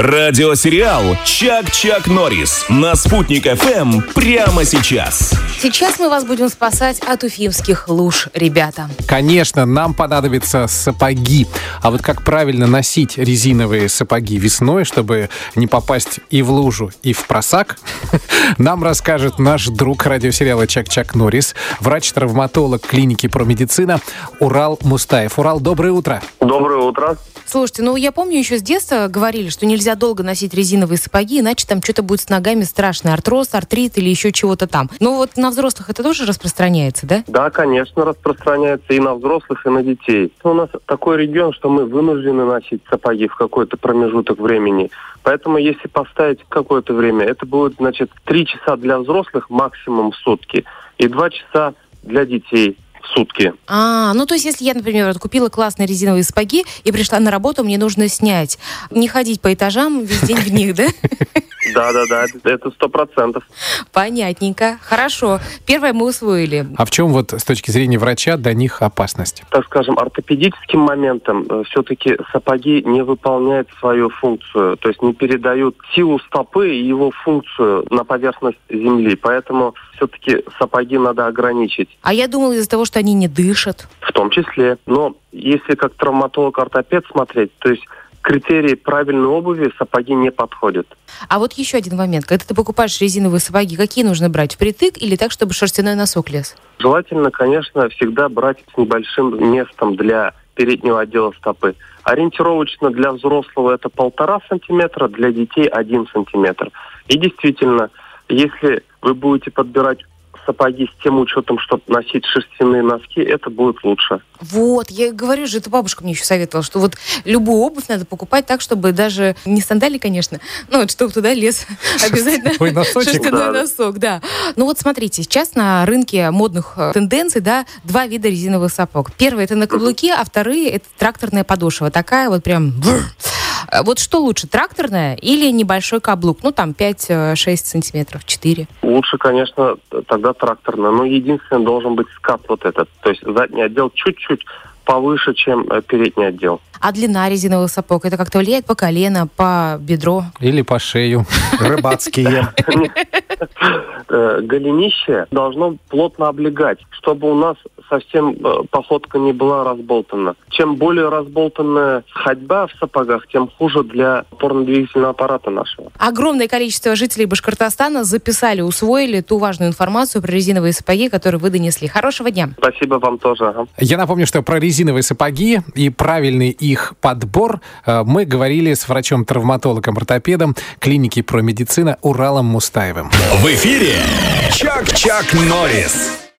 Радиосериал «Чак-Чак Норрис» на «Спутник ФМ» прямо сейчас. Сейчас мы вас будем спасать от уфимских луж, ребята. Конечно, нам понадобятся сапоги. А вот как правильно носить резиновые сапоги весной, чтобы не попасть и в лужу, и в просак, нам расскажет наш друг радиосериала «Чак-Чак Норрис», врач-травматолог клиники «Промедицина» Урал Мустаев. Урал, доброе утро. Доброе утро. Слушайте, ну я помню еще с детства говорили, что нельзя долго носить резиновые сапоги, иначе там что-то будет с ногами страшное, артроз, артрит или еще чего-то там. Ну вот на взрослых это тоже распространяется, да? Да, конечно, распространяется и на взрослых, и на детей. У нас такой регион, что мы вынуждены носить сапоги в какой-то промежуток времени. Поэтому если поставить какое-то время, это будет, значит, три часа для взрослых максимум сутки и два часа для детей сутки. А, ну то есть, если я, например, вот купила классные резиновые сапоги и пришла на работу, мне нужно снять. Не ходить по этажам весь день в них, да? Да, да, да, это сто процентов. Понятненько. Хорошо. Первое мы усвоили. А в чем вот с точки зрения врача до них опасность? Так скажем, ортопедическим моментом э, все-таки сапоги не выполняют свою функцию, то есть не передают силу стопы и его функцию на поверхность земли. Поэтому все-таки сапоги надо ограничить. А я думала из-за того, что они не дышат. В том числе. Но если как травматолог-ортопед смотреть, то есть критерии правильной обуви сапоги не подходят. А вот еще один момент. Когда ты покупаешь резиновые сапоги, какие нужно брать? Впритык или так, чтобы шерстяной носок лез? Желательно, конечно, всегда брать с небольшим местом для переднего отдела стопы. Ориентировочно для взрослого это полтора сантиметра, для детей один сантиметр. И действительно, если вы будете подбирать сапоги с тем учетом, чтобы носить шерстяные носки, это будет лучше. Вот, я говорю же, это бабушка мне еще советовала, что вот любую обувь надо покупать так, чтобы даже не сандали, конечно, ну вот чтобы туда лез обязательно носочек. шерстяной Да, носок, да. Ну вот смотрите, сейчас на рынке модных э, тенденций, да, два вида резиновых сапог. Первый это на каблуке, а вторые это тракторная подошва, такая вот прям. Э, Вот что лучше, тракторная или небольшой каблук? Ну, там 5-6 сантиметров, 4. Лучше, конечно, тогда тракторно. Но единственное, должен быть скат вот этот. То есть задний отдел чуть-чуть повыше, чем э, передний отдел. А длина резиновых сапог, это как-то влияет по колено, по бедро? Или по шею. Рыбацкие. Э, Голенище должно плотно облегать, чтобы у нас совсем э, походка не была разболтана. Чем более разболтанная ходьба в сапогах, тем хуже для опорно-двигательного аппарата нашего. Огромное количество жителей Башкортостана записали, усвоили ту важную информацию про резиновые сапоги, которые вы донесли. Хорошего дня! Спасибо вам тоже. Я напомню, что про резиновые сапоги и правильный их подбор э, мы говорили с врачом-травматологом-ортопедом клиники «Промедицина» Уралом Мустаевым. В эфире «Чак-Чак Норрис».